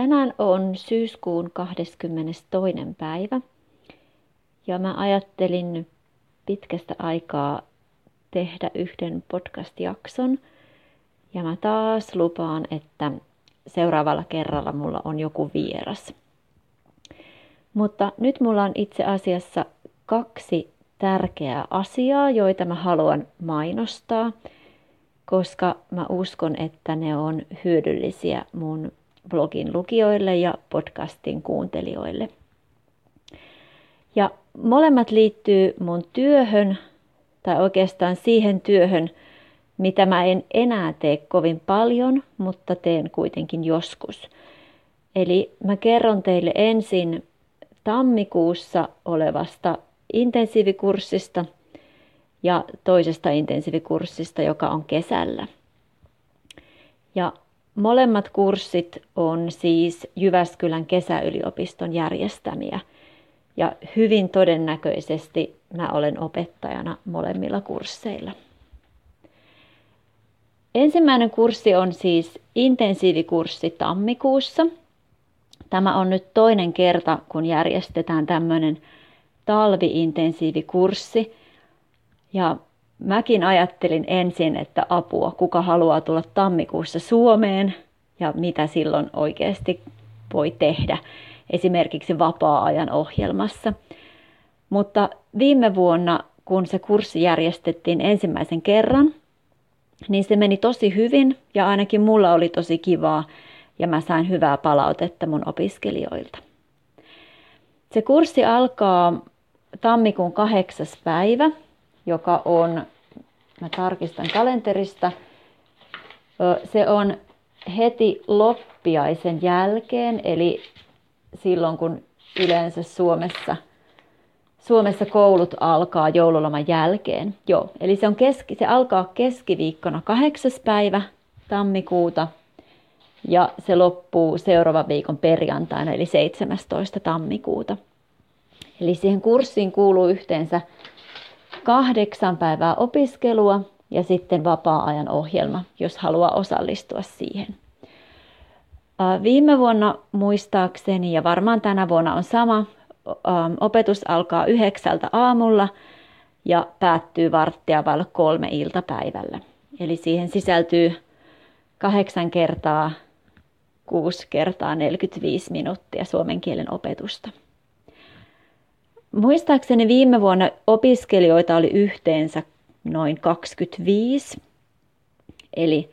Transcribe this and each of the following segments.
Tänään on syyskuun 22. päivä ja mä ajattelin pitkästä aikaa tehdä yhden podcast-jakson ja mä taas lupaan, että seuraavalla kerralla mulla on joku vieras. Mutta nyt mulla on itse asiassa kaksi tärkeää asiaa, joita mä haluan mainostaa, koska mä uskon, että ne on hyödyllisiä mun blogin lukijoille ja podcastin kuuntelijoille. Ja molemmat liittyy mun työhön, tai oikeastaan siihen työhön, mitä mä en enää tee kovin paljon, mutta teen kuitenkin joskus. Eli mä kerron teille ensin tammikuussa olevasta intensiivikurssista ja toisesta intensiivikurssista, joka on kesällä. Ja molemmat kurssit on siis Jyväskylän kesäyliopiston järjestämiä ja hyvin todennäköisesti mä olen opettajana molemmilla kursseilla. Ensimmäinen kurssi on siis intensiivikurssi tammikuussa. Tämä on nyt toinen kerta, kun järjestetään tämmöinen talviintensiivikurssi. Ja mäkin ajattelin ensin, että apua, kuka haluaa tulla tammikuussa Suomeen ja mitä silloin oikeasti voi tehdä esimerkiksi vapaa-ajan ohjelmassa. Mutta viime vuonna, kun se kurssi järjestettiin ensimmäisen kerran, niin se meni tosi hyvin ja ainakin mulla oli tosi kivaa ja mä sain hyvää palautetta mun opiskelijoilta. Se kurssi alkaa tammikuun kahdeksas päivä, joka on, mä tarkistan kalenterista, se on heti loppiaisen jälkeen, eli silloin kun yleensä Suomessa, Suomessa koulut alkaa joululoman jälkeen. Joo, eli se, on keski, se alkaa keskiviikkona kahdeksas päivä tammikuuta ja se loppuu seuraavan viikon perjantaina eli 17. tammikuuta. Eli siihen kurssiin kuuluu yhteensä kahdeksan päivää opiskelua ja sitten vapaa-ajan ohjelma, jos haluaa osallistua siihen. Viime vuonna muistaakseni ja varmaan tänä vuonna on sama, opetus alkaa yhdeksältä aamulla ja päättyy varttia vailla kolme iltapäivällä. Eli siihen sisältyy kahdeksan kertaa, kuusi kertaa 45 minuuttia suomen kielen opetusta. Muistaakseni viime vuonna opiskelijoita oli yhteensä noin 25. Eli,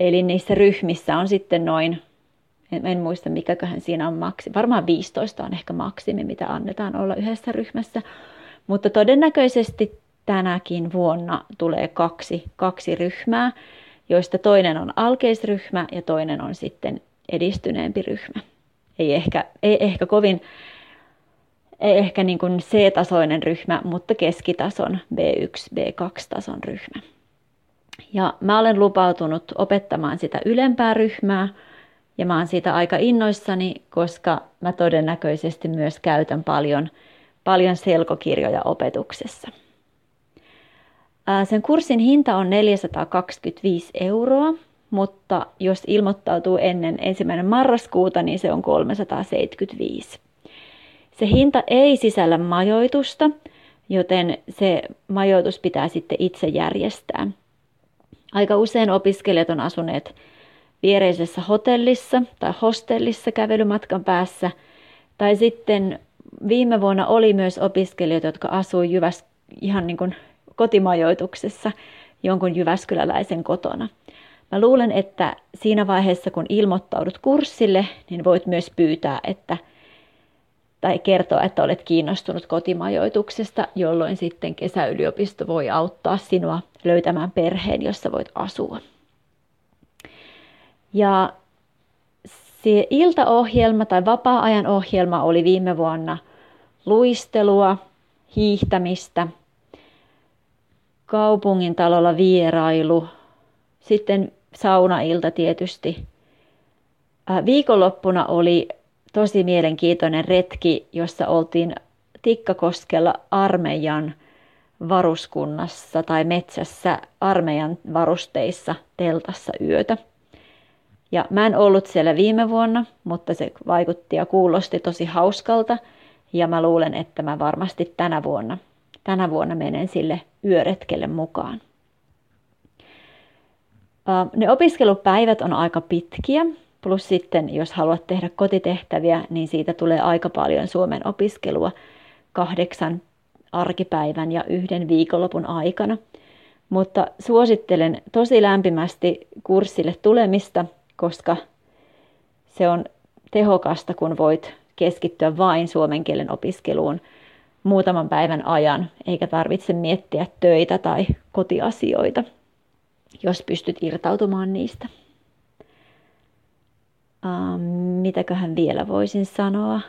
eli niissä ryhmissä on sitten noin, en, en muista mikäköhän siinä on maksi, varmaan 15 on ehkä maksimi, mitä annetaan olla yhdessä ryhmässä. Mutta todennäköisesti tänäkin vuonna tulee kaksi, kaksi ryhmää, joista toinen on alkeisryhmä ja toinen on sitten edistyneempi ryhmä. Ei ehkä, ei ehkä kovin ei ehkä niin kuin C-tasoinen ryhmä, mutta keskitason B1, B2-tason ryhmä. Ja mä olen lupautunut opettamaan sitä ylempää ryhmää, ja mä oon siitä aika innoissani, koska mä todennäköisesti myös käytän paljon, paljon selkokirjoja opetuksessa. Sen kurssin hinta on 425 euroa, mutta jos ilmoittautuu ennen ensimmäinen marraskuuta, niin se on 375. Se hinta ei sisällä majoitusta, joten se majoitus pitää sitten itse järjestää. Aika usein opiskelijat on asuneet viereisessä hotellissa tai hostellissa kävelymatkan päässä. Tai sitten viime vuonna oli myös opiskelijoita, jotka asuivat Jyväs, ihan niin kuin kotimajoituksessa jonkun jyväskyläläisen kotona. Mä luulen, että siinä vaiheessa kun ilmoittaudut kurssille, niin voit myös pyytää, että – tai kertoa, että olet kiinnostunut kotimajoituksesta, jolloin sitten kesäyliopisto voi auttaa sinua löytämään perheen, jossa voit asua. Ja se iltaohjelma tai vapaa-ajan ohjelma oli viime vuonna luistelua, hiihtämistä, kaupungin talolla vierailu, sitten saunailta tietysti. Viikonloppuna oli tosi mielenkiintoinen retki, jossa oltiin Tikkakoskella armeijan varuskunnassa tai metsässä armeijan varusteissa teltassa yötä. Ja mä en ollut siellä viime vuonna, mutta se vaikutti ja kuulosti tosi hauskalta. Ja mä luulen, että mä varmasti tänä vuonna, tänä vuonna menen sille yöretkelle mukaan. Ne opiskelupäivät on aika pitkiä, plus sitten jos haluat tehdä kotitehtäviä, niin siitä tulee aika paljon Suomen opiskelua kahdeksan arkipäivän ja yhden viikonlopun aikana. Mutta suosittelen tosi lämpimästi kurssille tulemista, koska se on tehokasta, kun voit keskittyä vain suomen kielen opiskeluun muutaman päivän ajan, eikä tarvitse miettiä töitä tai kotiasioita, jos pystyt irtautumaan niistä. Ähm, mitäköhän vielä voisin sanoa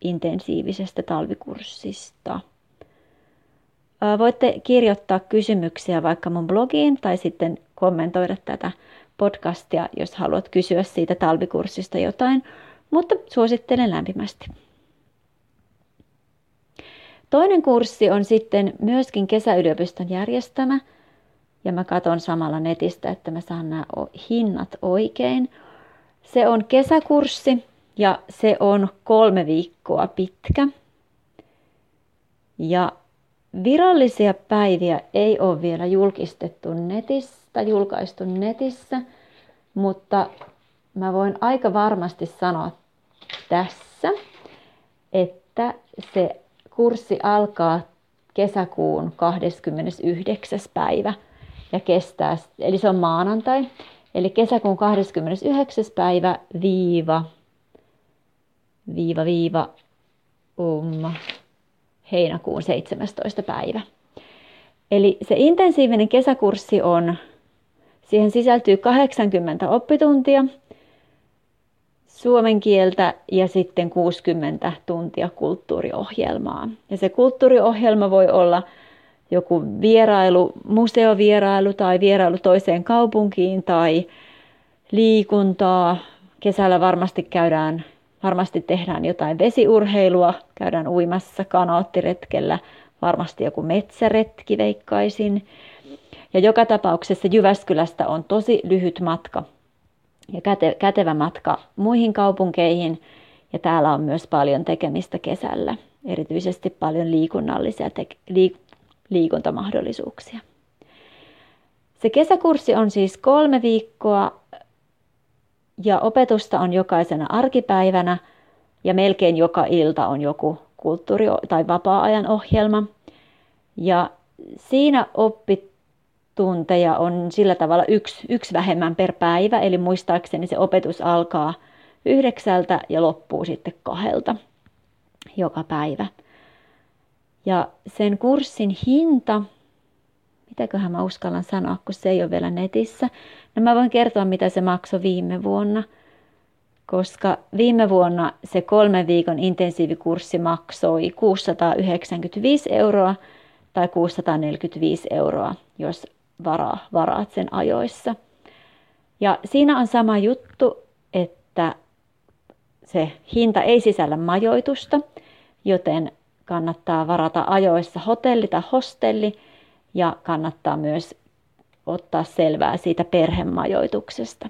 intensiivisestä talvikurssista? Voitte kirjoittaa kysymyksiä vaikka mun blogiin tai sitten kommentoida tätä podcastia, jos haluat kysyä siitä talvikurssista jotain, mutta suosittelen lämpimästi. Toinen kurssi on sitten myöskin kesäyliopiston järjestämä, ja mä katson samalla netistä, että mä saan nämä hinnat oikein. Se on kesäkurssi ja se on kolme viikkoa pitkä. Ja virallisia päiviä ei ole vielä julkistettu netissä, julkaistu netissä, mutta mä voin aika varmasti sanoa tässä, että se kurssi alkaa kesäkuun 29. päivä ja kestää, eli se on maanantai, eli kesäkuun 29. päivä viiva, viiva, viiva, um, heinäkuun 17. päivä. Eli se intensiivinen kesäkurssi on, siihen sisältyy 80 oppituntia suomen kieltä ja sitten 60 tuntia kulttuuriohjelmaa. Ja se kulttuuriohjelma voi olla joku vierailu, museovierailu tai vierailu toiseen kaupunkiin tai liikuntaa. Kesällä varmasti käydään Varmasti tehdään jotain vesiurheilua, käydään uimassa kanoottiretkellä, varmasti joku metsäretki veikkaisin. Ja joka tapauksessa Jyväskylästä on tosi lyhyt matka ja käte, kätevä matka muihin kaupunkeihin. Ja täällä on myös paljon tekemistä kesällä, erityisesti paljon liikunnallisia te- liik- liikuntamahdollisuuksia. Se kesäkurssi on siis kolme viikkoa ja opetusta on jokaisena arkipäivänä ja melkein joka ilta on joku kulttuuri- tai vapaa-ajan ohjelma. Ja siinä oppitunteja on sillä tavalla yksi, yksi vähemmän per päivä, eli muistaakseni se opetus alkaa yhdeksältä ja loppuu sitten kahdelta joka päivä. Ja sen kurssin hinta mitäköhän mä uskallan sanoa, kun se ei ole vielä netissä. No mä voin kertoa, mitä se maksoi viime vuonna, koska viime vuonna se kolmen viikon intensiivikurssi maksoi 695 euroa tai 645 euroa, jos varaa, varaat sen ajoissa. Ja siinä on sama juttu, että se hinta ei sisällä majoitusta, joten kannattaa varata ajoissa hotelli tai hostelli, ja kannattaa myös ottaa selvää siitä perhemajoituksesta.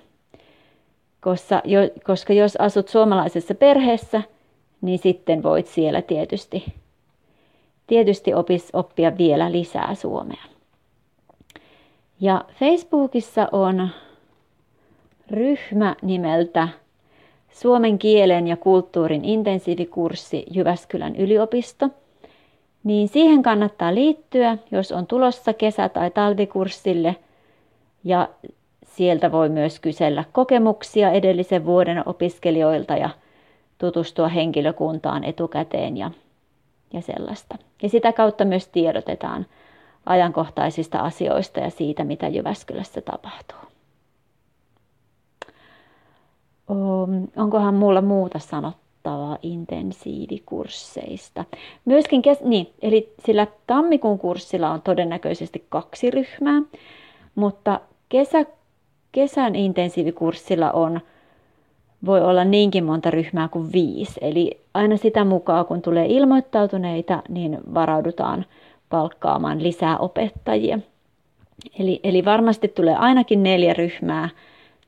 Koska, jo, koska jos asut suomalaisessa perheessä, niin sitten voit siellä tietysti, tietysti opis, oppia vielä lisää suomea. Ja Facebookissa on ryhmä nimeltä Suomen kielen ja kulttuurin intensiivikurssi Jyväskylän yliopisto – niin siihen kannattaa liittyä, jos on tulossa kesä- tai talvikurssille. Ja sieltä voi myös kysellä kokemuksia edellisen vuoden opiskelijoilta ja tutustua henkilökuntaan etukäteen ja, ja sellaista. Ja sitä kautta myös tiedotetaan ajankohtaisista asioista ja siitä, mitä Jyväskylässä tapahtuu. Onkohan mulla muuta sanottu? kattavaa intensiivikursseista. Myöskin, kes- niin, eli sillä tammikuun kurssilla on todennäköisesti kaksi ryhmää, mutta kesä, kesän intensiivikurssilla on, voi olla niinkin monta ryhmää kuin viisi. Eli aina sitä mukaan, kun tulee ilmoittautuneita, niin varaudutaan palkkaamaan lisää opettajia. Eli, eli varmasti tulee ainakin neljä ryhmää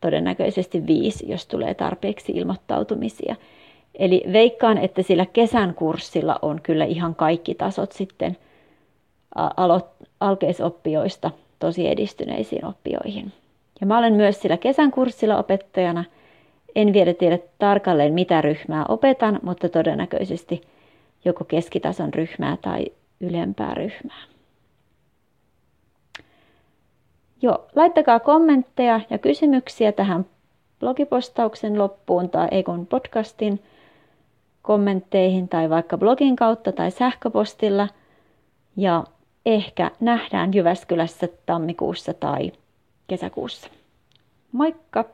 todennäköisesti viisi, jos tulee tarpeeksi ilmoittautumisia. Eli veikkaan, että sillä kesän kurssilla on kyllä ihan kaikki tasot sitten alo- alkeisoppijoista tosi edistyneisiin oppijoihin. Ja mä olen myös sillä kesän kurssilla opettajana. En vielä tiedä tarkalleen, mitä ryhmää opetan, mutta todennäköisesti joko keskitason ryhmää tai ylempää ryhmää. Joo, laittakaa kommentteja ja kysymyksiä tähän blogipostauksen loppuun tai Ekon podcastin kommentteihin tai vaikka blogin kautta tai sähköpostilla. Ja ehkä nähdään Jyväskylässä tammikuussa tai kesäkuussa. Moikka!